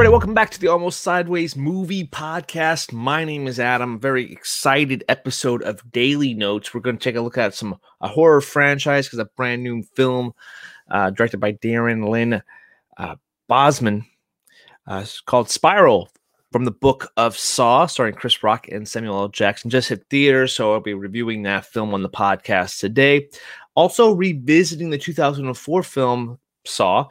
everybody, welcome back to the Almost Sideways Movie Podcast. My name is Adam. Very excited episode of Daily Notes. We're going to take a look at some a horror franchise because a brand new film uh, directed by Darren Lynn uh, Bousman uh, called Spiral from the book of Saw, starring Chris Rock and Samuel L. Jackson. Just hit theaters, so I'll be reviewing that film on the podcast today. Also, revisiting the 2004 film Saw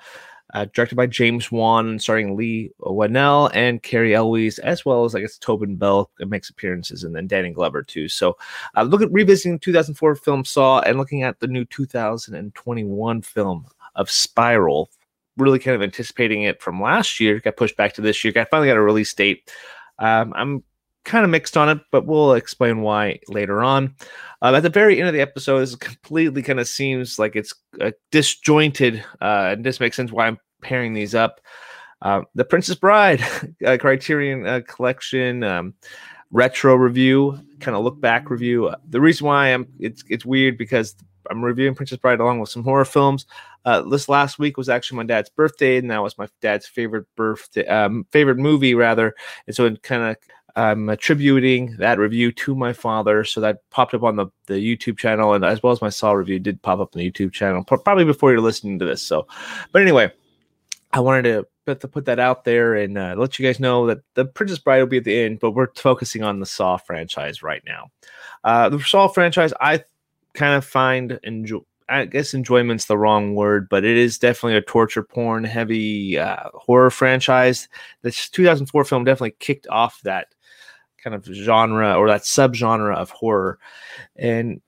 uh, directed by James Wan, starring Leigh Whannell and Cary Elwes, as well as I guess Tobin Bell makes appearances, and then Danny Glover too. So, uh, look at revisiting 2004 film Saw and looking at the new 2021 film of Spiral. Really kind of anticipating it from last year. Got pushed back to this year. Got finally got a release date. Um, I'm kind of mixed on it, but we'll explain why later on. Uh, at the very end of the episode, this completely kind of seems like it's uh, disjointed, uh, and this makes sense why I'm pairing these up. Uh, the Princess Bride, Criterion uh, Collection um, retro review, kind of look back review. The reason why I'm it's it's weird because I'm reviewing Princess Bride along with some horror films. Uh, this last week was actually my dad's birthday, and that was my dad's favorite birthday, um, favorite movie rather. And so it kind of I'm attributing that review to my father. So that popped up on the, the YouTube channel, and as well as my Saw review did pop up on the YouTube channel, probably before you're listening to this. So, but anyway, I wanted to put, to put that out there and uh, let you guys know that the Princess Bride will be at the end, but we're focusing on the Saw franchise right now. Uh, the Saw franchise, I kind of find enjoy. I guess enjoyment's the wrong word, but it is definitely a torture porn heavy uh, horror franchise. This 2004 film definitely kicked off that kind of genre or that subgenre of horror. And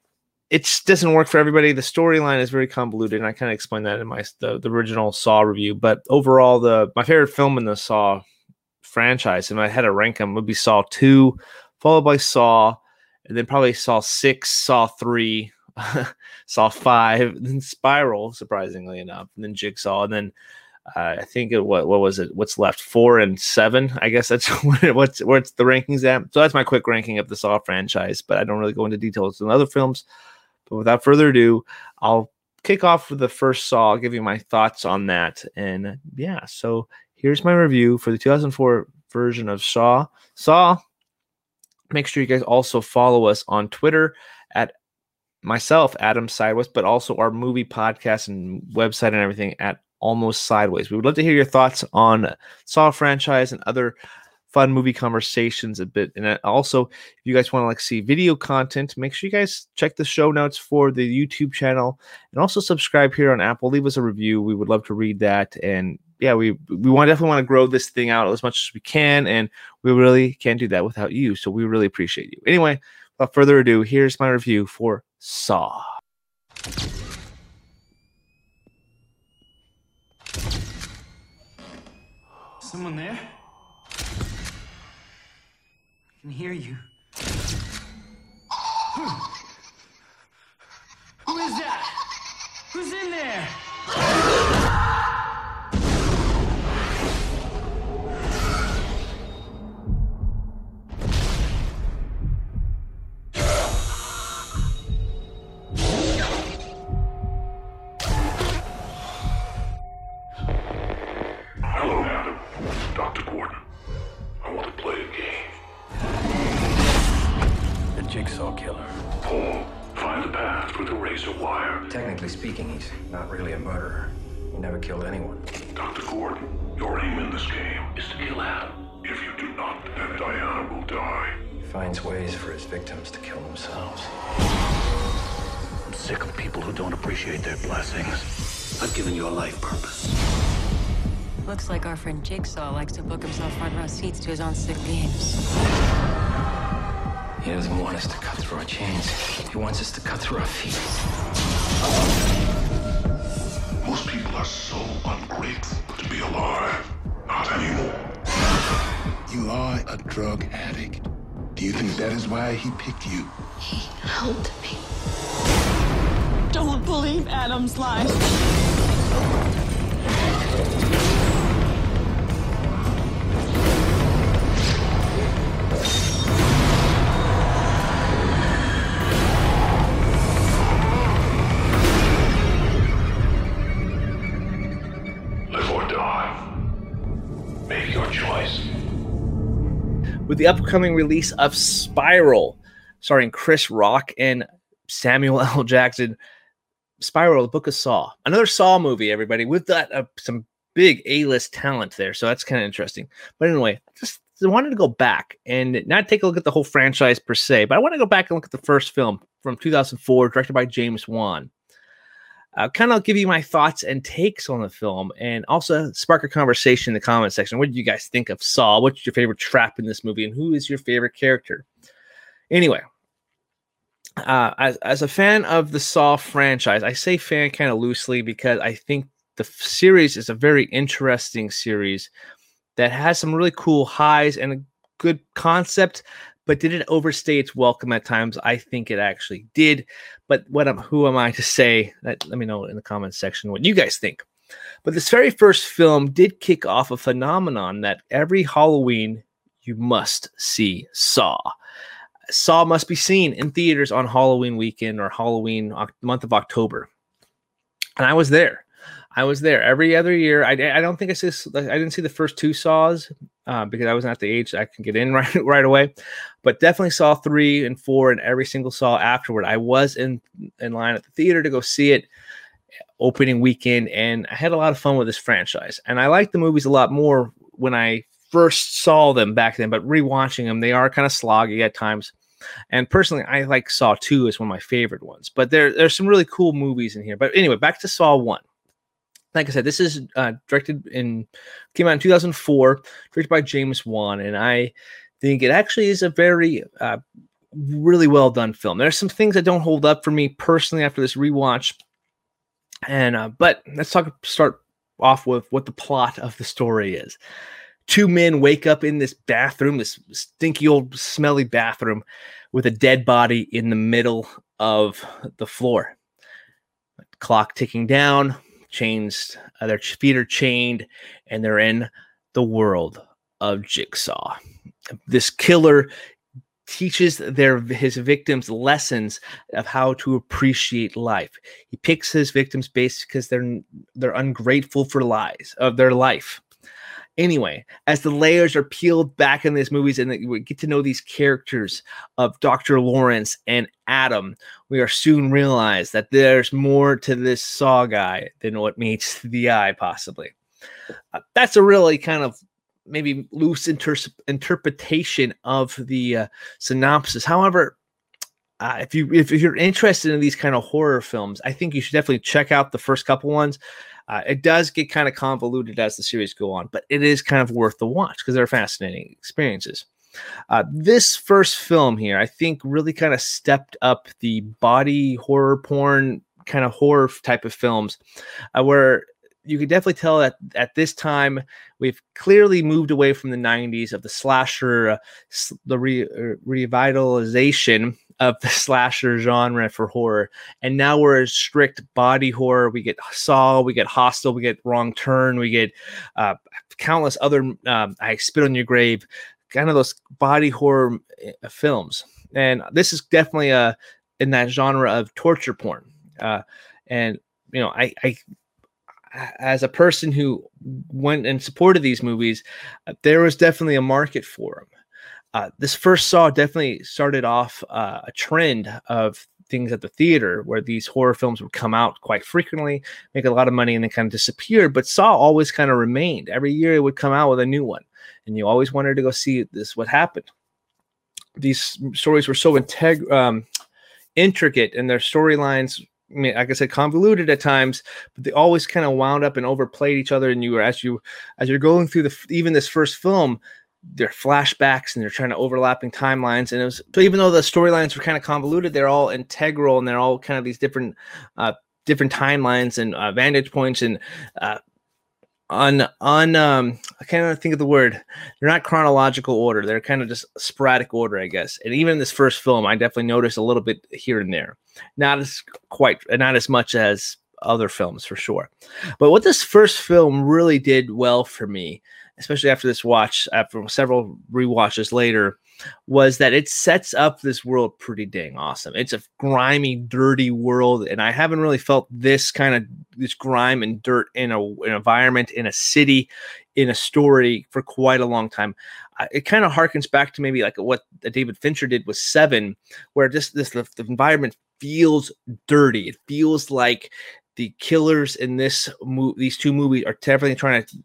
it doesn't work for everybody. The storyline is very convoluted, and I kind of explained that in my the, the original Saw review. But overall, the my favorite film in the Saw franchise, and I had to rank them, would be Saw Two, followed by Saw, and then probably Saw Six, Saw Three, Saw Five, then Spiral, surprisingly enough, and then Jigsaw, and then uh, I think it, what what was it? What's left? Four and seven. I guess that's what's what's the rankings at. So that's my quick ranking of the Saw franchise. But I don't really go into details in other films. But without further ado, I'll kick off with the first Saw. I'll give you my thoughts on that. And yeah, so here's my review for the 2004 version of Saw. Saw. Make sure you guys also follow us on Twitter at myself, Adam Sideways, but also our movie podcast and website and everything at almost sideways. We would love to hear your thoughts on Saw franchise and other fun movie conversations a bit. And uh, also, if you guys want to like see video content, make sure you guys check the show notes for the YouTube channel and also subscribe here on Apple. Leave us a review. We would love to read that. And yeah, we we want definitely want to grow this thing out as much as we can, and we really can't do that without you. So we really appreciate you. Anyway, without further ado, here's my review for Saw. Someone there? I can hear you. Who is that? Who's in there? Not really a murderer. He never killed anyone. Dr. Gordon, your aim in this game is to kill Adam. If you do not, then Diana will die. He finds ways for his victims to kill themselves. I'm sick of people who don't appreciate their blessings. I've given you a life purpose. Looks like our friend Jigsaw likes to book himself front row seats to his own sick games. He doesn't want us to cut through our chains. He wants us to cut through our feet. Ungrateful to be alive. Not anymore. You are a drug addict. Do you think that is why he picked you? He helped me. Don't believe Adam's lies. With the upcoming release of Spiral, starring Chris Rock and Samuel L. Jackson. Spiral, the Book of Saw, another Saw movie, everybody, with that uh, some big A-list talent there. So that's kind of interesting. But anyway, just wanted to go back and not take a look at the whole franchise per se, but I want to go back and look at the first film from 2004, directed by James Wan. Uh, kind of give you my thoughts and takes on the film and also spark a conversation in the comment section. What did you guys think of Saw? What's your favorite trap in this movie? And who is your favorite character? Anyway, uh, as, as a fan of the Saw franchise, I say fan kind of loosely because I think the series is a very interesting series that has some really cool highs and a good concept, but did it overstay its welcome at times? I think it actually did. But what am who am I to say? Let me know in the comments section what you guys think. But this very first film did kick off a phenomenon that every Halloween you must see Saw. Saw must be seen in theaters on Halloween weekend or Halloween month of October. And I was there. I was there every other year. I, I don't think I see I didn't see the first two saws uh, because I wasn't at the age I can get in right right away, but definitely saw three and four and every single saw afterward. I was in in line at the theater to go see it opening weekend, and I had a lot of fun with this franchise. And I like the movies a lot more when I first saw them back then, but rewatching them, they are kind of sloggy at times. And personally, I like Saw 2 as one of my favorite ones. But there, there's some really cool movies in here. But anyway, back to Saw 1 like I said, this is uh, directed in came out in 2004, directed by James Wan, and I think it actually is a very uh, really well done film. There's some things that don't hold up for me personally after this rewatch, and uh, but let's talk start off with what the plot of the story is. Two men wake up in this bathroom, this stinky old smelly bathroom, with a dead body in the middle of the floor. Clock ticking down, chains, uh, their feet are chained, and they're in the world of Jigsaw. This killer teaches their his victims lessons of how to appreciate life. He picks his victims based because they're they're ungrateful for lies of their life. Anyway, as the layers are peeled back in these movies and we get to know these characters of Dr. Lawrence and Adam, we are soon realize that there's more to this Saw guy than what meets the eye, possibly. Uh, that's a really kind of maybe loose inter- interpretation of the uh, synopsis. However, uh, if you if you're interested in these kind of horror films, I think you should definitely check out the first couple ones. Uh, it does get kind of convoluted as the series go on, but it is kind of worth the watch because they're fascinating experiences. Uh, this first film here, I think, really kind of stepped up the body horror porn kind of horror type of films, uh, where you can definitely tell that at this time we've clearly moved away from the 90s of the slasher, uh, the re- uh, revitalization of the slasher genre for horror. And now we're a strict body horror. We get Saw, we get Hostel, we get Wrong Turn, we get uh, countless other um, I Spit on Your Grave, kind of those body horror uh, films. And this is definitely a uh, in that genre of torture porn. Uh, and you know, I, I as a person who went and supported these movies, uh, there was definitely a market for them. Uh, this first Saw definitely started off uh, a trend of things at the theater where these horror films would come out quite frequently, make a lot of money, and then kind of disappear. But Saw always kind of remained. Every year it would come out with a new one, and you always wanted to go see this. What happened? These stories were so integ- um, intricate, and their storylines I mean, like I said, convoluted at times, but they always kind of wound up and overplayed each other. And you were as you as you're going through the even this first film, they're flashbacks and they're trying to overlapping timelines. And it was so even though the storylines were kind of convoluted, they're all integral and they're all kind of these different uh, different timelines and uh, vantage points and uh, on on um I can't think of the word. They're not chronological order. They're kind of just sporadic order, I guess. And even in this first film, I definitely noticed a little bit here and there. Not as quite not as much as other films for sure. But what this first film really did well for me, especially after this watch, after several re-watches later, was that it sets up this world pretty dang awesome. It's a grimy, dirty world, and I haven't really felt this kind of this grime and dirt in a, an environment in a city in a story for quite a long time. it kind of harkens back to maybe like what David Fincher did with Seven, where just this the, the environment feels dirty. It feels like the killers in this mo- these two movies are definitely trying to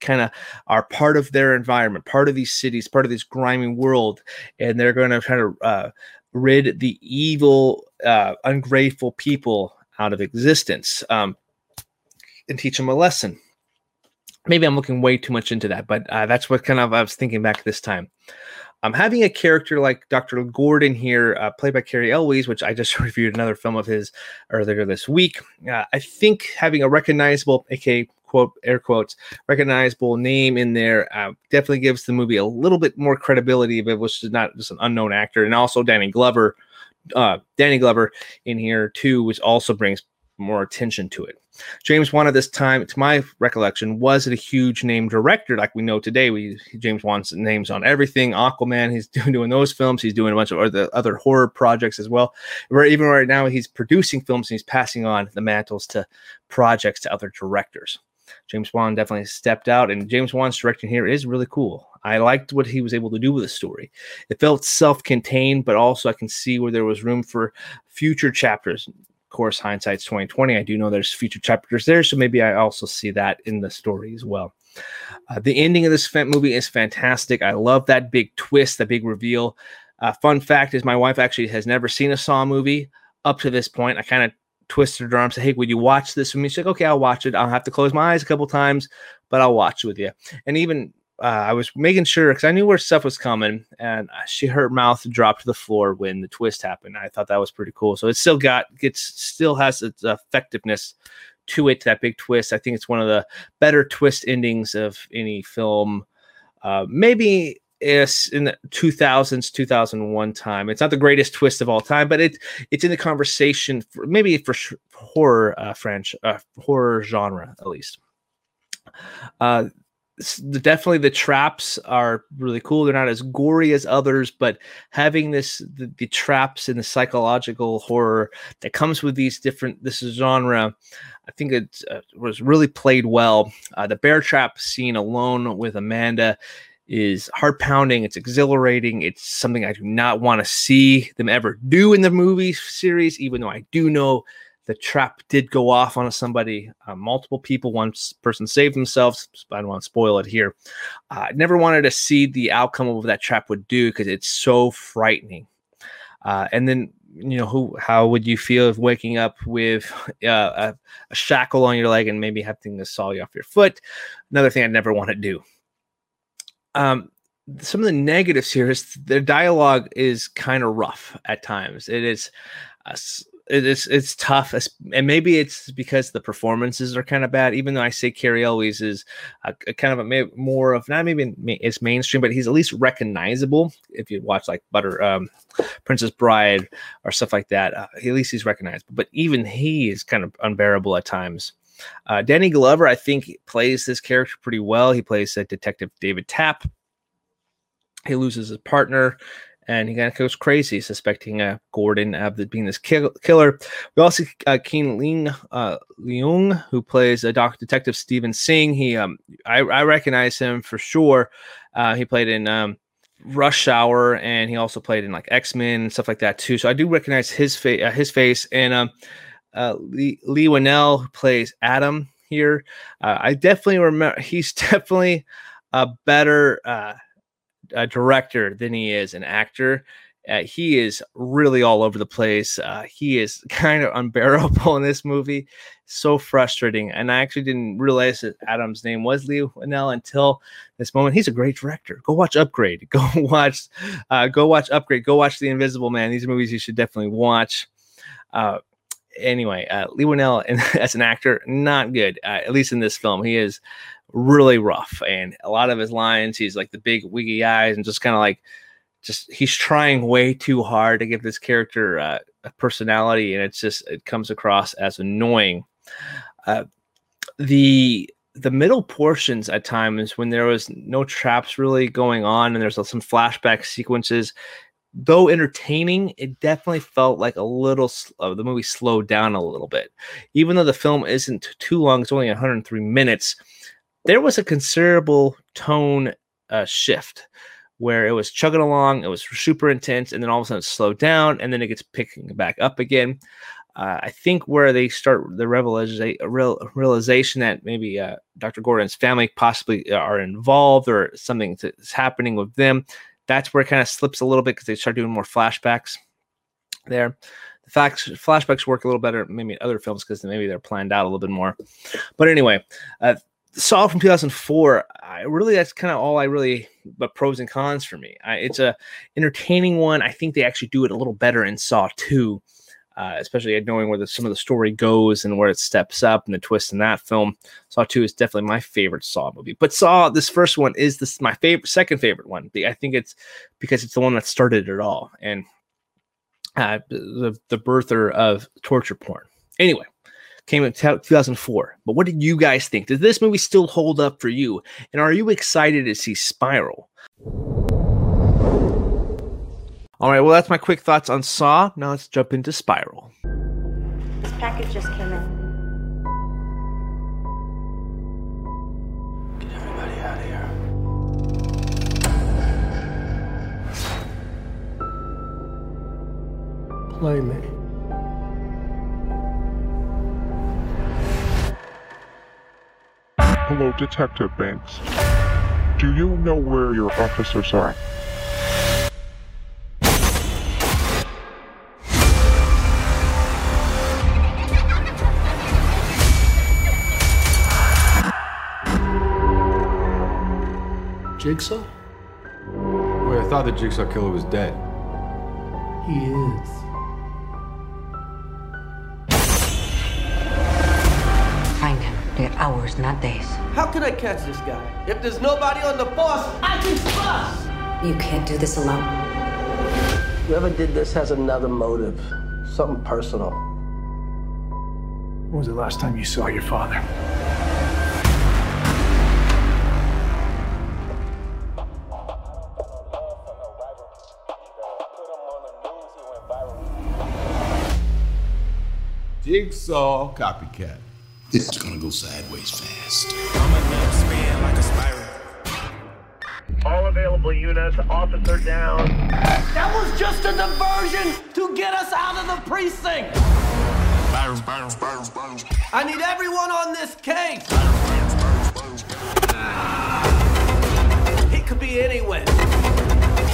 kind of are part of their environment, part of these cities, part of this grimy world, and they're going to try to uh, rid the evil, uh, ungrateful people out of existence um, and teach them a lesson. Maybe I'm looking way too much into that, but uh, that's what kind of I was thinking back this time. I'm um, having a character like Dr. Gordon here, uh, played by Cary Elwes, which I just reviewed another film of his earlier this week. Uh, I think having a recognizable, aka quote air quotes recognizable name in there uh, definitely gives the movie a little bit more credibility if it was not just an unknown actor. And also danny glover uh, danny glover in here too which also brings more attention to it. James wan at this time to my recollection wasn't a huge name director like we know today. We james wan's names on everything. Aquaman he's doing, those films. He's doing a bunch of other, other horror projects as well. Where even right now he's producing films and he's passing on the mantles to projects to other directors James Wan definitely stepped out, and James Wan's direction here is really cool. I liked what he was able to do with the story. It felt self-contained, but also I can see where there was room for future chapters. Of course, hindsight's 2020. I do know there's future chapters there, so maybe I also see that in the story as well. Uh, the ending of this movie is fantastic. I love that big twist, that big reveal. Uh, fun fact is, my wife actually has never seen a Saw movie up to this point. I kind of twisted her arm, said, Hey, would you watch this with me? She's like, Okay, I'll watch it. I'll have to close my eyes a couple times, but I'll watch with you. And even uh, I was making sure because I knew where stuff was coming, and she her mouth dropped to the floor when the twist happened. I thought that was pretty cool. So it still got gets still has its effectiveness to it. That big twist. I think it's one of the better twist endings of any film. Uh, maybe is in the 2000s 2001 time. It's not the greatest twist of all time but it it's in the conversation for maybe for sh- horror uh french uh, horror genre at least. Uh definitely the traps are really cool. They're not as gory as others but having this the, the traps and the psychological horror that comes with these different this genre i think it uh, was really played well. Uh, the bear trap scene alone with amanda is heart pounding. It's exhilarating. It's something I do not want to see them ever do in the movie series, even though I do know the trap did go off on somebody. Uh, multiple people, one person saved themselves. I don't want to spoil it here. Uh, I never wanted to see the outcome of what that trap would do because it's so frightening. Uh, and then you know who how would you feel if waking up with uh, a, a, shackle on your leg and maybe having to saw you off your foot another thing i'd never want to do um, some of the negatives here is the dialogue is kind of rough at times. It is, uh, it's it's tough, and maybe it's because the performances are kind of bad. Even though I say Cary Elwes is a, a kind of a more of not maybe it's mainstream, but he's at least recognizable. If you watch like Butter, um, Princess Bride, or stuff like that, uh, at least he's recognizable. But even he is kind of unbearable at times. Uh, Danny Glover, I think, plays this character pretty well. He plays uh, Detective David Tapp. He loses his partner and he kind of goes crazy, suspecting uh, Gordon of being this kill- killer. We also uh, Keen Ling uh, Leung, who plays a doc detective Stephen Singh. He, um, I, I recognize him for sure. Uh, he played in um, Rush Hour, and he also played in like X Men and stuff like that too. So I do recognize his face, uh, his face, and um, uh, Lee, Leigh Whannell who plays Adam here. Uh, I definitely remember he's definitely a better uh, a director than he is an actor. Uh, he is really all over the place. Uh, he is kind of unbearable in this movie. So frustrating. And I actually didn't realize that Adam's name was Leigh Whannell until this moment. He's a great director. Go watch Upgrade. Go watch. Uh, go watch Upgrade. Go watch The Invisible Man. These movies you should definitely watch. Uh, anyway, uh, Leigh Whannell and as an actor, not good. Uh, at least in this film, he is really rough, and a lot of his lines, he's like the big wiggy eyes and just kind of like, just he's trying way too hard to give this character uh, a personality, and it's just it comes across as annoying. Uh, the the middle portions at times when there was no traps really going on and there's some flashback sequences though entertaining, it definitely felt like a little uh, the movie slowed down a little bit. Even though the film isn't too long, it's only 103 minutes. There was a considerable tone uh, shift where it was chugging along, it was super intense, and then all of a sudden it slowed down, and then it gets picking back up again. Uh, I think where they start the realiza- real, realization that maybe uh, Dr. Gordon's family possibly are involved or something that's happening with them, that's where it kind of slips a little bit because they start doing more flashbacks there. The facts, flashbacks work a little better, maybe in other films because maybe they're planned out a little bit more. But anyway, uh, Saw from 2004. I really that's kind of all I really but pros and cons for me. I, it's a entertaining one. I think they actually do it a little better in Saw 2. Uh, especially knowing where the, some of the story goes and where it steps up and the twist in that film. Saw 2 is definitely my favorite Saw movie. But Saw, this first one, is this my favorite, second favorite one. I think it's because it's the one that started it all and uh, the, the birther of torture porn. Anyway, came in 2004. But what did you guys think? Does this movie still hold up for you? And are you excited to see Spiral? All right, well, that's my quick thoughts on Saw. Now let's jump into Spiral. This package just came in. Get everybody out of here. Play me. Hello, Detective Banks. Do you know where your officers are? Jigsaw? Wait, I thought the Jigsaw Killer was dead. He is. Find him. They're hours, not days. How can I catch this guy? If there's nobody on the force, I can bust! You can't do this alone. Whoever did this has another motive. Something personal. When was the last time you saw your father? Jigsaw copycat. This is gonna go sideways fast. Come and make spin like a spiral. All available units, officer down. That was just a diversion to get us out of the precinct! I need everyone on this case! He could be anywhere.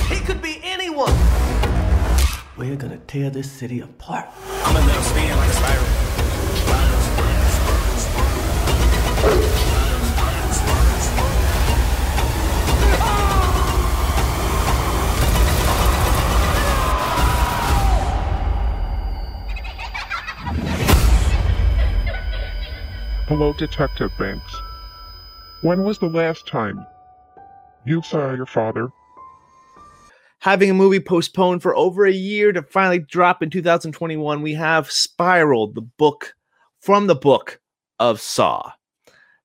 He could be anyone. We're gonna tear this city apart. I'm a little spin like a spiral. Hello, Detective Banks. When was the last time you saw your father? Having a movie postponed for over a year to finally drop in 2021, we have Spiral, the book from the book of Saw.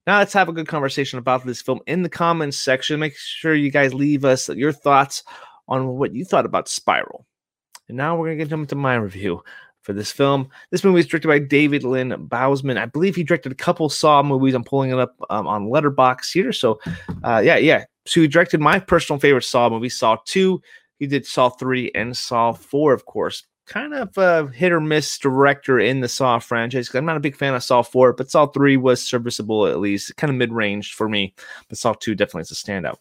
Now let's have a good conversation about this film in the comments section. Make sure you guys leave us your thoughts on what you thought about Spiral. And now we're gonna get into my review for this film. This movie is directed by David Lynn Bousman. I believe he directed a couple Saw movies. I'm pulling it up um, on Letterboxd here. So, uh, yeah, yeah. So he directed my personal favorite Saw movie, Saw 2. He did Saw 3 and Saw 4, of course. Kind of a hit or miss director in the Saw franchise. I'm not a big fan of Saw 4, but Saw 3 was serviceable at least, kind of mid range for me. But Saw 2 definitely is a standout.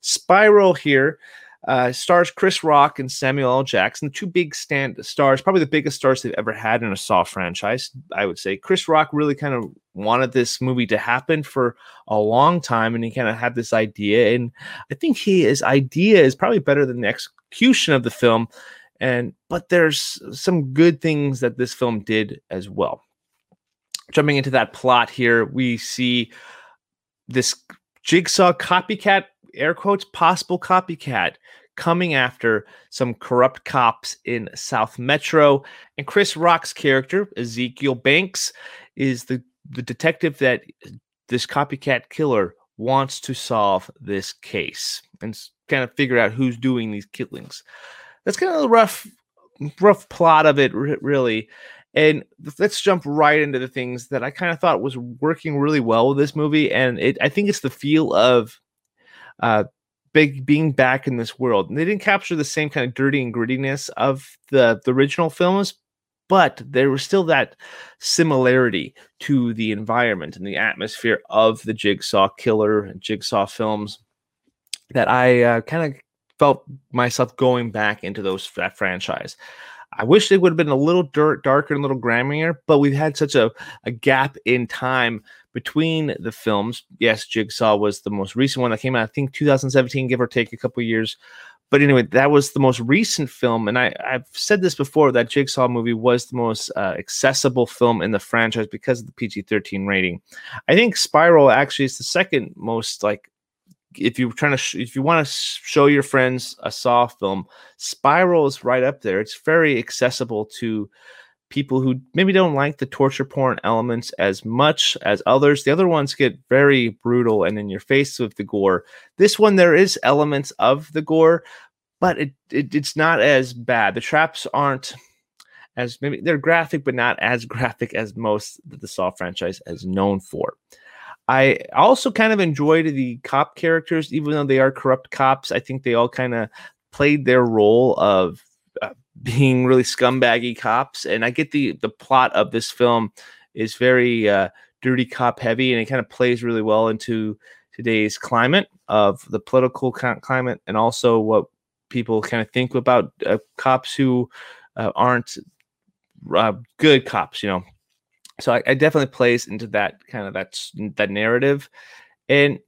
Spiral here uh, stars Chris Rock and Samuel L. Jackson, two big stand stars, probably the biggest stars they've ever had in a Saw franchise. I would say Chris Rock really kind of wanted this movie to happen for a long time, and he kind of had this idea. And I think he his idea is probably better than the execution of the film. And but there's some good things that this film did as well. Jumping into that plot here, we see this jigsaw copycat air quotes possible copycat coming after some corrupt cops in South Metro. And Chris Rock's character, Ezekiel Banks, is the, the detective that this copycat killer wants to solve this case and kind of figure out who's doing these killings. That's kind of the rough, rough plot of it, really. And let's jump right into the things that I kind of thought was working really well with this movie. And it, I think it's the feel of uh, big being back in this world. And they didn't capture the same kind of dirty and grittiness of the the original films, but there was still that similarity to the environment and the atmosphere of the Jigsaw Killer and Jigsaw films that I uh, kind of felt myself going back into those that franchise. I wish they would have been a little dirt, darker and a little grimier, but we've had such a, a gap in time between the films. Yes, Jigsaw was the most recent one that came out, I think 2017, give or take a couple years. But anyway, that was the most recent film, and I, I've said this before that Jigsaw movie was the most uh, accessible film in the franchise because of the PG-13 rating. I think Spiral actually is the second most like if you're trying to sh- if you want to show your friends a saw film spiral is right up there it's very accessible to people who maybe don't like the torture porn elements as much as others. The other ones get very brutal and in your face with the gore. This one there is elements of the gore but it, it it's not as bad. The traps aren't as maybe they're graphic but not as graphic as most that the saw franchise is known for. I also kind of enjoyed the cop characters, even though they are corrupt cops. I think they all kind of played their role of being really scumbaggy cops. And I get the the plot of this film is very uh, dirty cop heavy, and it kind of plays really well into today's climate of the political climate, and also what people kind of think about uh, cops who uh, aren't uh, good cops. You know, so I, I, definitely plays into that kind of that that narrative and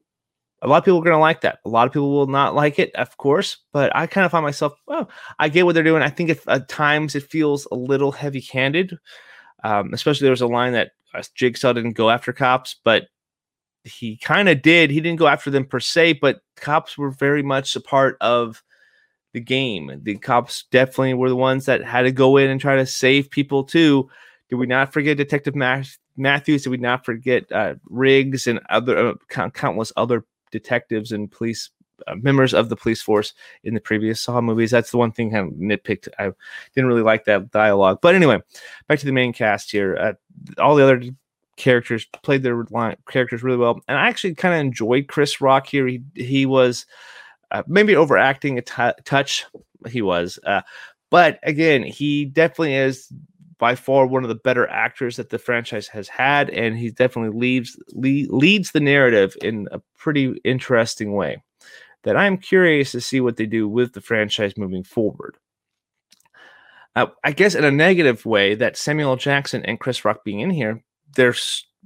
a lot of people are going to like that. A lot of people will not like it of course but i kind of find myself oh i get what they're doing. I think if at times it feels a little heavy handed um, especially there was a line that uh, jigsaw didn't go after cops but he kind of did. He didn't go after them per se but cops were very much a part of the game the cops definitely were the ones that had to go in and try to save people too. Did we not forget Detective Matthews? Did we not forget uh, Riggs and other uh, countless other detectives and police uh, members of the police force in the previous Saw movies? That's the one thing of nitpicked. I didn't really like that dialogue. But anyway, back to the main cast here. Uh, all the other characters played their line, characters really well, and I actually kind of enjoyed Chris Rock here. He he was uh, maybe overacting a t- touch. He was, uh, but again, he definitely is by far one of the better actors that the franchise has had, and he definitely leads lead, leads the narrative in a pretty interesting way. That I'm curious to see what they do with the franchise moving forward. Uh, I guess in a negative way, that Samuel Jackson and Chris Rock being in here, they're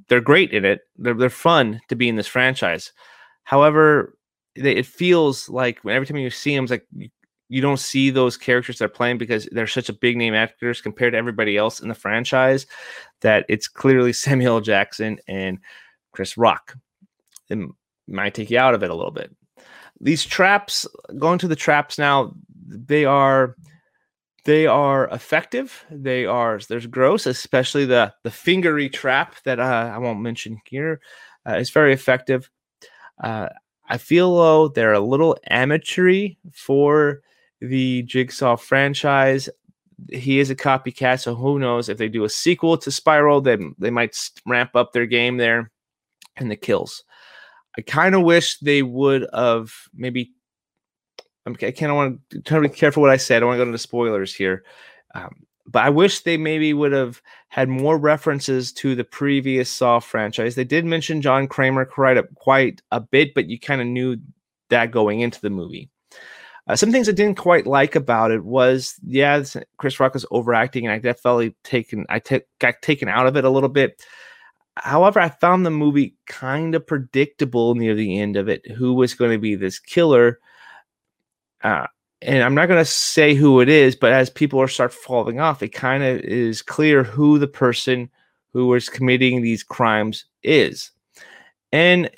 they're great in it. They're they're fun to be in this franchise. However, they, it feels like every time you see them, it's like you don't see those characters they're playing because they're such a big name actors compared to everybody else in the franchise that it's clearly Samuel Jackson and Chris Rock. It might take you out of it a little bit. These traps, going to the traps now, they are they are effective. They are there's gross, especially the the fingery trap that uh, I won't mention here. Uh, it's very effective. Uh, I feel though they're a little amateury for the Jigsaw franchise. He is a copycat, so who knows if they do a sequel to Spiral, then they might ramp up their game there and the kills. I kind of wish they would have maybe. I kind of want to try to be careful what I say. I don't want to go into spoilers here. Um, but I wish they maybe would have had more references to the previous Saw franchise. They did mention John Kramer quite a, quite a bit, but you kind of knew that going into the movie. Uh, some things I didn't quite like about it was, yeah, Chris Rock was overacting, and I definitely taken I t- got taken out of it a little bit. However, I found the movie kind of predictable near the end of it. Who was going to be this killer? Uh, and I'm not going to say who it is, but as people are start falling off, it kind of is clear who the person who was committing these crimes is. And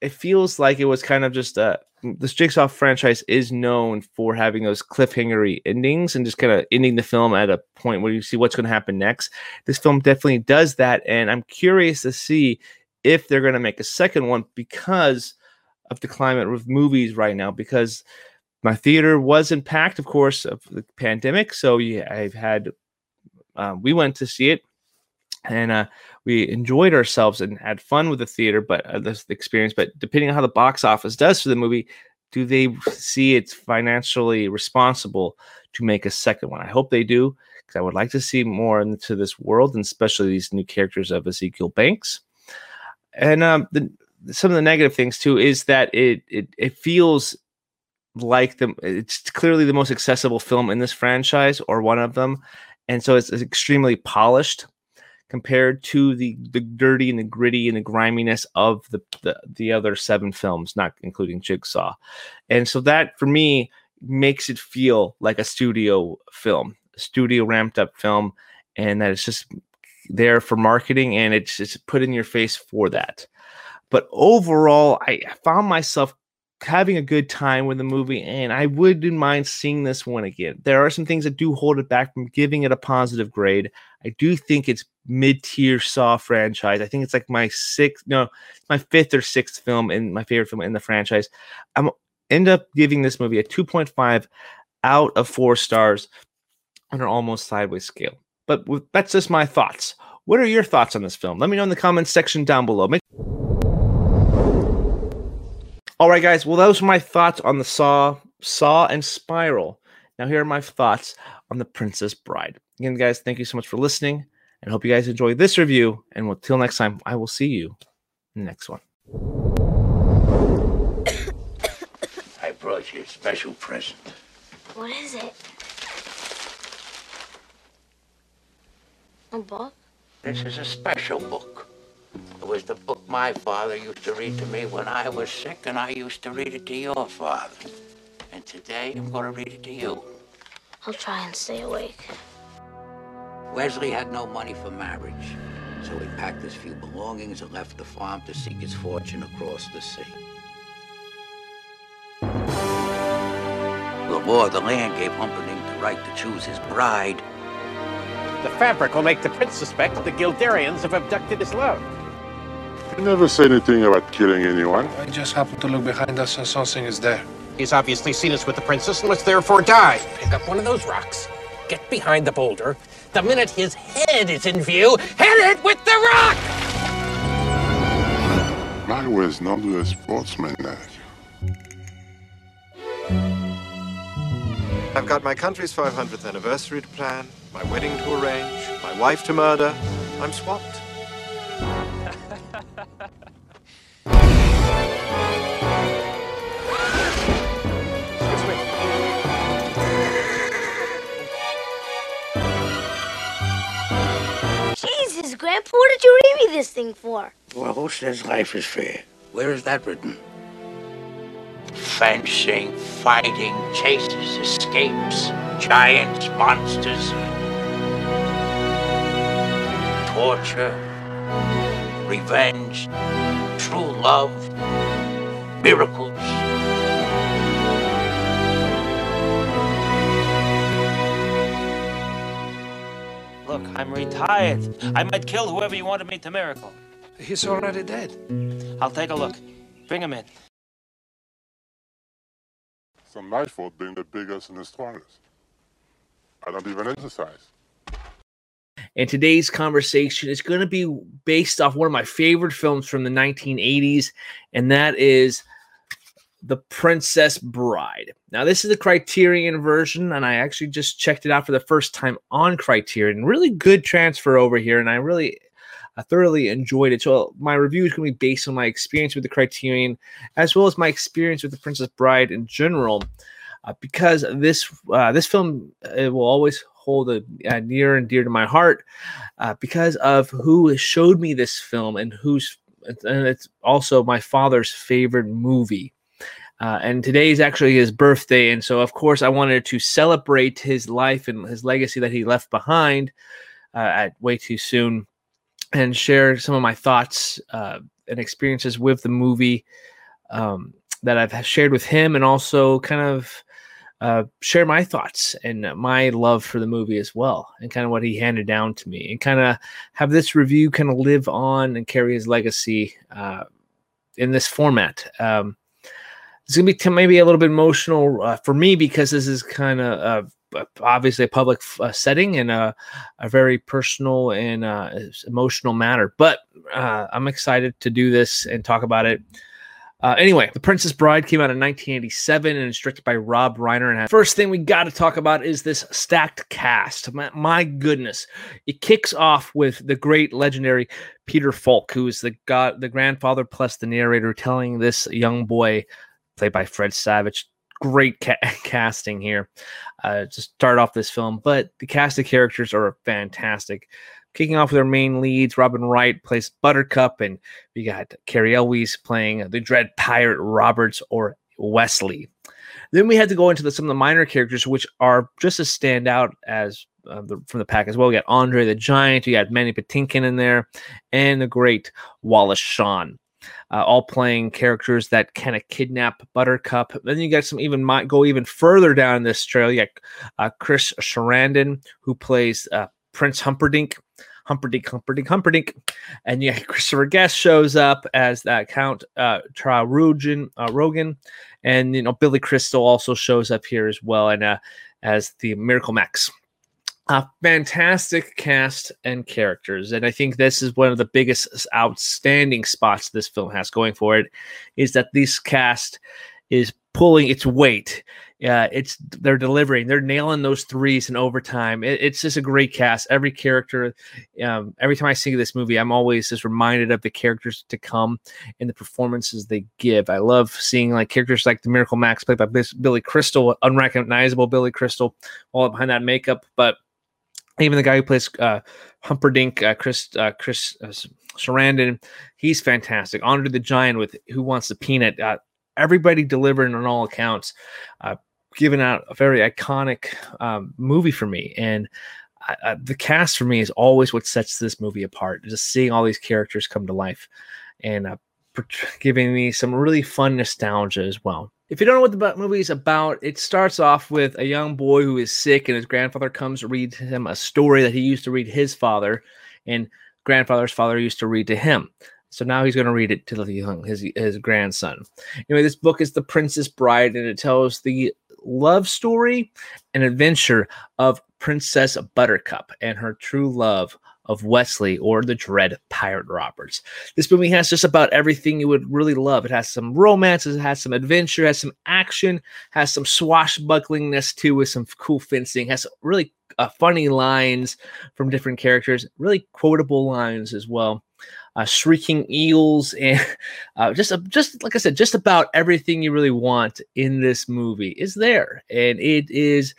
it feels like it was kind of just a this Jigsaw franchise is known for having those cliffhangery endings and just kind of ending the film at a point where you see what's going to happen next. This film definitely does that, and I'm curious to see if they're going to make a second one because of the climate with movies right now. Because my theater was packed, of course, of the pandemic, so yeah, I've had um, we went to see it and uh, we enjoyed ourselves and had fun with the theater, but uh, this experience. But depending on how the box office does for the movie, do they see it's financially responsible to make a second one? I hope they do because I would like to see more into this world and especially these new characters of Ezekiel Banks. And um, the, some of the negative things too is that it it, it feels like the it's clearly the most accessible film in this franchise or one of them and so it's, it's, extremely polished compared to the the dirty and the gritty and the griminess of the, the the other seven films not including jigsaw. And so that for me makes it feel like a studio film a studio ramped up film and that it's just there for marketing and it's just put in your face for that. But overall i found myself having a good time with the movie, and I wouldn't mind seeing this one again. There are some things that do hold it back from giving it a positive grade. I do think it's mid-tier Saw franchise. I think it's like my sixth, no, my fifth or sixth film in my favorite film in the franchise. I'm end up giving this movie a 2.5 out of four stars on an almost sideways scale. But that's just my thoughts. What are your thoughts on this film? Let me know in the comments section down below. Make all right, guys. Well, those are my thoughts on the Saw, Saw, and Spiral. Now, here are my thoughts on the Princess Bride. Again, guys, thank you so much for listening, and hope you guys enjoy this review. And until next time, I will see you in the next one. I brought you a special present. What is it? A book? This is a special book. It was the book my father used to read to me when I was sick, and I used to read it to your father. And today, I'm going to read it to you. I'll try and stay awake. Wesley had no money for marriage, so he packed his few belongings and left the farm to seek his fortune across the sea. The law of the land gave Humperdinck the right to choose his bride. The fabric will make the prince suspect the Guilderians have abducted his love. You never say anything about killing anyone. I just happened to look behind us and something is there. He's obviously seen us with the princess and must therefore die. Pick up one of those rocks, get behind the boulder. The minute his head is in view, hit it with the rock! I was not a sportsman like I've got my country's 500th anniversary to plan, my wedding to arrange, my wife to murder. I'm swamped. Jesus, Grandpa, what did you read me this thing for? Well, who says life is fair? Where is that written? Fencing, fighting, chases, escapes, giants, monsters, torture, revenge, true love, miracles. Look, I'm retired. I might kill whoever you wanted me to miracle. He's already dead. I'll take a look. Bring him in. It's not my fault being the biggest and the strongest. I don't even exercise. And today's conversation is going to be based off one of my favorite films from the 1980s, and that is The Princess Bride. Now, this is the Criterion version, and I actually just checked it out for the first time on Criterion. Really good transfer over here, and I really I thoroughly enjoyed it. So my review is going to be based on my experience with the Criterion, as well as my experience with the Princess Bride in general, uh, because this uh, this film uh, will always hold a, a, near and dear to my heart uh, because of who showed me this film and who's and it's also my father's favorite movie. Uh, and today is actually his birthday, and so of course I wanted to celebrate his life and his legacy that he left behind uh, at way too soon and share some of my thoughts uh, and experiences with the movie um, that I've shared with him, and also kind of uh, share my thoughts and my love for the movie as well, and kind of what he handed down to me, and kind of have this review kind of live on and carry his legacy uh, in this format. Um, it's gonna be maybe a little bit emotional uh, for me because this is kind of obviously a public uh, setting and a, a, very personal and uh, emotional matter. But uh, I'm excited to do this and talk about it. Uh, anyway, The Princess Bride came out in 1987 and is directed by Rob Reiner. And first thing we got to talk about is this stacked cast. My, my, goodness, it kicks off with the great legendary Peter Falk, who is the god, the grandfather plus the narrator, telling this young boy, played by Fred Savage, great ca- casting here uh, to start off this film. But the cast of characters are fantastic. Kicking off with our main leads, Robin Wright plays Buttercup, and we got Cary Elwes playing the Dread Pirate Roberts or Westley. Then we had to go into the, some of the minor characters, which are just as stand out as uh, the, from the pack as well. We got Andre the Giant, we got Mandy Patinkin in there, and the great Wallace Shawn. Uh, all playing characters that kind of kidnap Buttercup. Then you got some even might go even further down this trail. You got uh, Chris Sarandon, who plays uh, Prince Humperdinck. Humperdinck, Humperdinck, Humperdinck. And yeah, Christopher Guest shows up as that Count uh, Rogan, uh, Rogan. And, you know, Billy Crystal also shows up here as well and uh, as the Miracle Max. A fantastic cast and characters. And I think this is one of the biggest outstanding spots this film has going for it is that this cast is pulling its weight yeah, it's they're delivering, they're nailing those threes in overtime. It, it's just a great cast. Every character, um, every time I see this movie, I'm always just reminded of the characters to come and the performances they give. I love seeing like characters like the Miracle Max played by Billy Crystal, unrecognizable Billy Crystal, all behind that makeup, but even the guy who plays uh, uh, Chris uh, Chris uh, Sarandon, he's fantastic. Andre the Giant with Who Wants the Peanut. Uh, everybody delivering on all accounts. Uh, given out a very iconic um, movie for me. And I, I, the cast for me is always what sets this movie apart. Just seeing all these characters come to life and uh, giving me some really fun nostalgia as well. If you don't know what the movie is about, it starts off with a young boy who is sick, and his grandfather comes to read him a story that he used to read his father, and grandfather's father used to read to him. So now he's going to read it to the young his his grandson. Anyway, this book is The Princess Bride, and it tells the love story and adventure of Princess Buttercup and her true love of Westley or the Dread Pirate Roberts. This movie has just about everything you would really love. It has some romance, it has some adventure, has some action, has some swashbucklingness too, with some cool fencing, has really uh, funny lines from different characters, really quotable lines as well uh, shrieking eels, and uh, just just like I said, just about everything you really want in this movie is there, and it is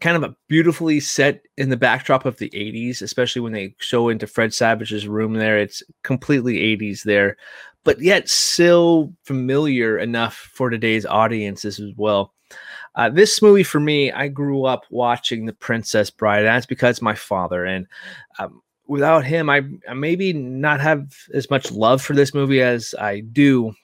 kind of a beautifully set in the backdrop of the 80s especially when they show into fred savage's room there. It's completely 80s there but yet still familiar enough for today's audiences as well. Uh, this movie for me i grew up watching the princess bride and that's because my father. And um, without him, I, I maybe not have as much love for this movie as I do.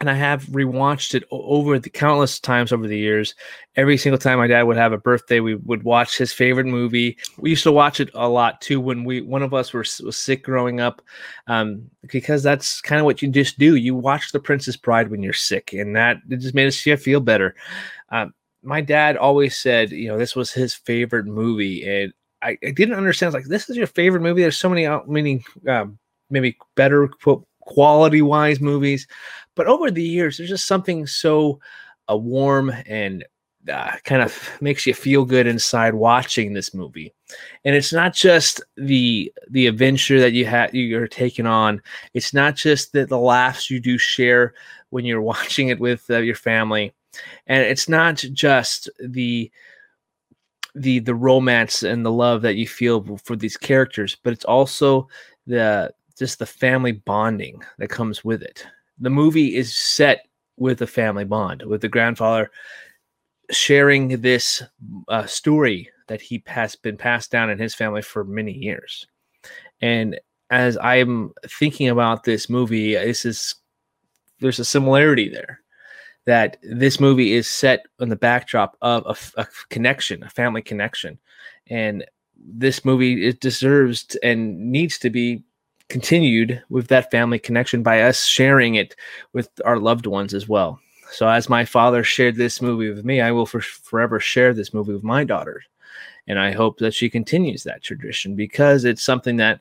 And I have rewatched it over the countless times over the years. Every single time my dad would have a birthday, we would watch his favorite movie. We used to watch it a lot too when we one of us were was sick growing up, um, because that's kind of what you just do. You watch The Princess Bride when you're sick, and that it just made us feel better. Um, my dad always said, you know, this was his favorite movie, and I, I didn't understand. like, this is your favorite movie. There's so many out, meaning um, maybe better quality wise movies, but over the years, there's just something so uh, warm and uh, kind of makes you feel good inside watching this movie. And it's not just the the adventure that you have you're taking on. It's not just the, the laughs you do share when you're watching it with uh, your family, and it's not just the the the romance and the love that you feel for these characters, but it's also the just the family bonding that comes with it. The movie is set with a family bond, with the grandfather sharing this uh, story that he has been passed down in his family for many years. And as I'm thinking about this movie, this is there's a similarity there that this movie is set on the backdrop of a, a connection, a family connection, and this movie it deserves and needs to be continued with that family connection by us sharing it with our loved ones as well. So, as my father shared this movie with me, I will for, forever share this movie with my daughter, and I hope that she continues that tradition because it's something that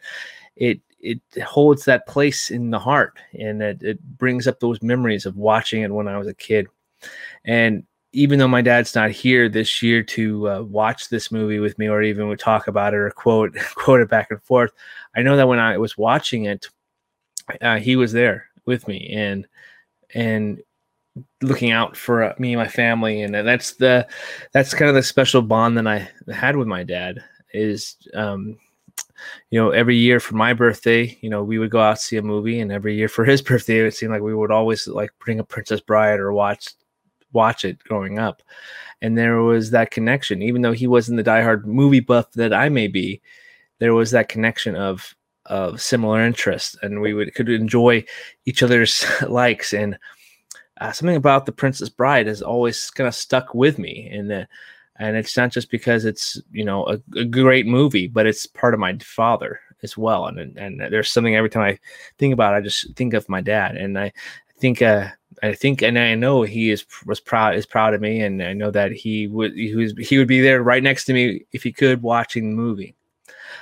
it it holds that place in the heart and it, it brings up those memories of watching it when I was a kid. And even though my dad's not here this year to uh, watch this movie with me or even would talk about it or quote quote it back and forth, I know that when I was watching it, uh, he was there with me and and looking out for uh, me and my family and that's the that's kind of the special bond that I had with my dad is um you know every year for my birthday you know we would go out see a movie and every year for his birthday it seemed like we would always like bring a princess bride or watch watch it growing up. And there was that connection even though he wasn't the diehard movie buff that i may be there was that connection of of similar interests and we would could enjoy each other's likes. And uh, something about the princess bride has always kind of stuck with me and the and it's not just because it's you know a, a, great movie but it's part of my father as well and and there's something every time i think about it, i just think of my dad and i think uh I think, and I know he is was proud is proud of me, and I know that he would he was he would be there right next to me if he could watching the movie.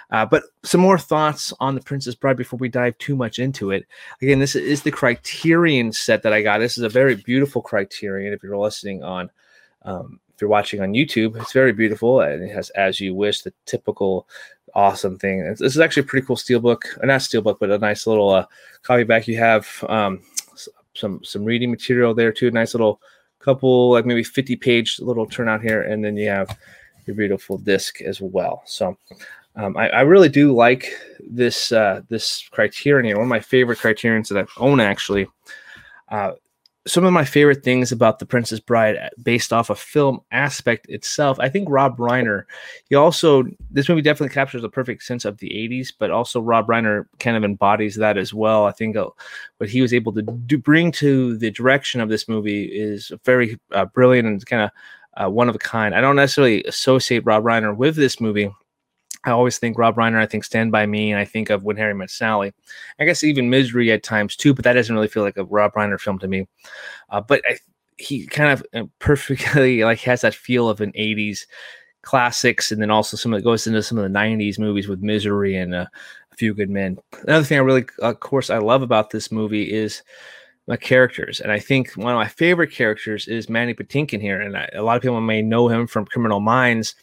Uh, but some more thoughts on the Princess Bride before we dive too much into it. Again, this is the Criterion set that I got. This is a very beautiful Criterion. If you're listening on, um, you're watching on YouTube, it's very beautiful and it has "As You Wish," the typical awesome thing. This is actually a pretty cool steelbook, uh, not steelbook, but a nice little uh, copy back. You have um, some some reading material there too. Nice little couple, like maybe 50 page little turnout here, and then you have your beautiful disc as well. So um, I, I, really do like this uh, this criterion. One of my favorite criterions that I own actually. Uh, some of my favorite things about the Princess Bride, uh, based off a film aspect itself, I think Rob Reiner. He also this movie definitely captures a perfect sense of the '80s, but also Rob Reiner kind of embodies that as well. I think uh, what he was able to do, bring to the direction of this movie is very uh, brilliant and kind of uh, one of a kind. I don't necessarily associate Rob Reiner with this movie I always think Rob Reiner. I think Stand by Me, and I think of When Harry Met Sally. I guess even Misery at times too, but that doesn't really feel like a Rob Reiner film to me. Uh, but I, he kind of uh, perfectly like has that feel of an '80s classics, and then also some of it goes into some of the '90s movies with Misery and uh, A Few Good Men. Another thing I really, of course, I love about this movie is my characters. And I think one of my favorite characters is Mandy Patinkin here. And I, a lot of people may know him from Criminal Minds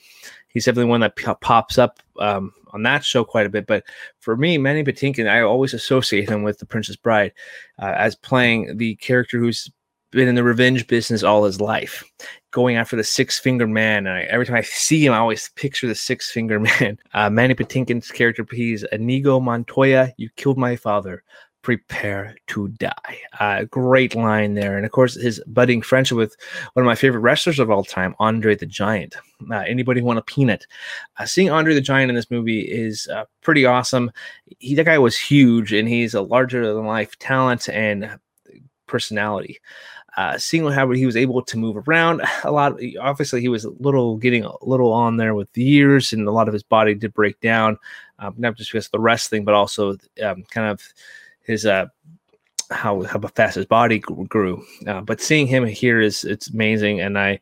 he's definitely one that pops up um, on that show quite a bit. But for me, Mandy Patinkin, I always associate him with The Princess Bride uh, as playing the character who's been in the revenge business all his life, going after the six finger man. And I, every time I see him, I always picture the six finger man. Uh, Mandy Patinkin's character, he's Inigo Montoya. You killed my father prepare to die. Uh, great line there. And of course, his budding friendship with one of my favorite wrestlers of all time, Andre the Giant. Uh, anybody want a peanut? Uh, seeing Andre the Giant in this movie is uh, pretty awesome. He, that guy was huge and he's a larger than life talent and personality. Uh, seeing how he was able to move around a lot. Obviously, he was a little getting a little on there with the years, and a lot of his body did break down, um, not just because of the wrestling, but also um, kind of his uh how how fast his body grew. Uh, but seeing him here is it's amazing, and I.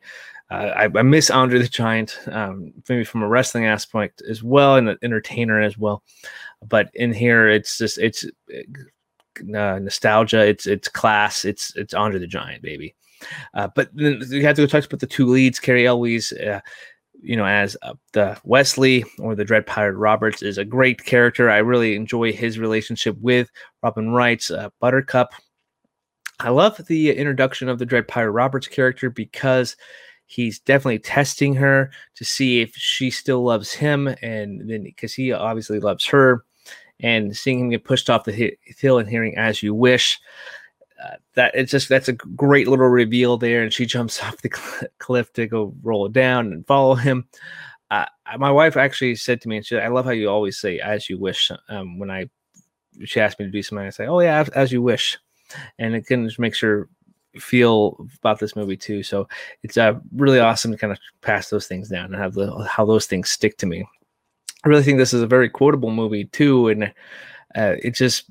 Uh, I, I, miss Andre the Giant, um, maybe from a wrestling aspect as well, and an entertainer as well. But in here, it's just it's uh, nostalgia, it's it's class, it's it's Andre the Giant, baby. Uh, but then you have to go talk about the two leads, Cary Elwes. You know, as uh, the Westley or the Dread Pirate Roberts is a great character. I really enjoy his relationship with Robin Wright's uh, Buttercup. I love the introduction of the Dread Pirate Roberts character because he's definitely testing her to see if she still loves him, and then because he obviously loves her, and seeing him get pushed off the hill and hearing "As You Wish." Uh, that it's just that's a great little reveal there, and she jumps off the cl- cliff to go roll it down and follow him. Uh, my wife actually said to me, and she, I love how you always say "as you wish." Um, when I she asked me to do something, I say, "Oh yeah, as, as you wish," and it can just makes her feel about this movie too. So it's uh, really awesome to kind of pass those things down and have the, how those things stick to me. I really think this is a very quotable movie too, and uh, it just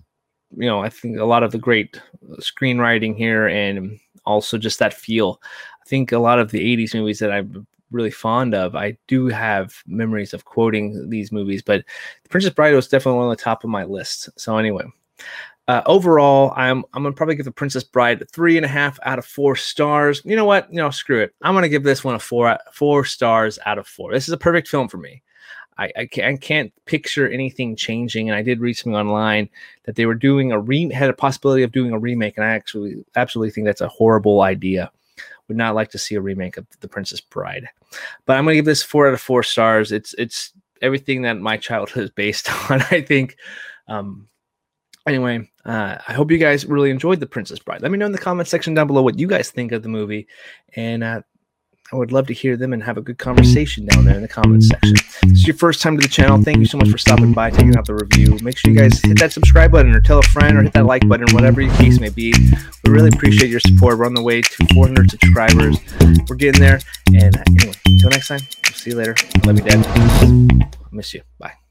you know, I think a lot of the great screenwriting here and also just that feel. I think a lot of the 80s movies that I'm really fond of. I do have memories of quoting these movies, but The Princess Bride was definitely on the top of my list. So anyway, uh, overall, I'm I'm gonna probably give The Princess Bride three and a half out of four stars. You know what? You know, screw it. I'm gonna give this one a four four stars out of four. This is a perfect film for me. I, I, can't, I can't picture anything changing. And I did read something online that they were doing a re had a possibility of doing a remake, and I actually absolutely think that's a horrible idea. Would not like to see a remake of The Princess Bride. But I'm gonna give this four out of four stars. It's it's everything that my childhood is based on. I think. Um, anyway, uh, I hope you guys really enjoyed The Princess Bride. Let me know in the comment section down below what you guys think of the movie, and uh, I would love to hear them and have a good conversation down there in the comments section. If is your first time to the channel, thank you so much for stopping by, taking out the review. Make sure you guys hit that subscribe button or tell a friend or hit that like button, whatever your case may be. We really appreciate your support. We're on the way to 400 subscribers. We're getting there. And anyway, until next time, we'll see you later. Love you, Dad. I miss you. Bye.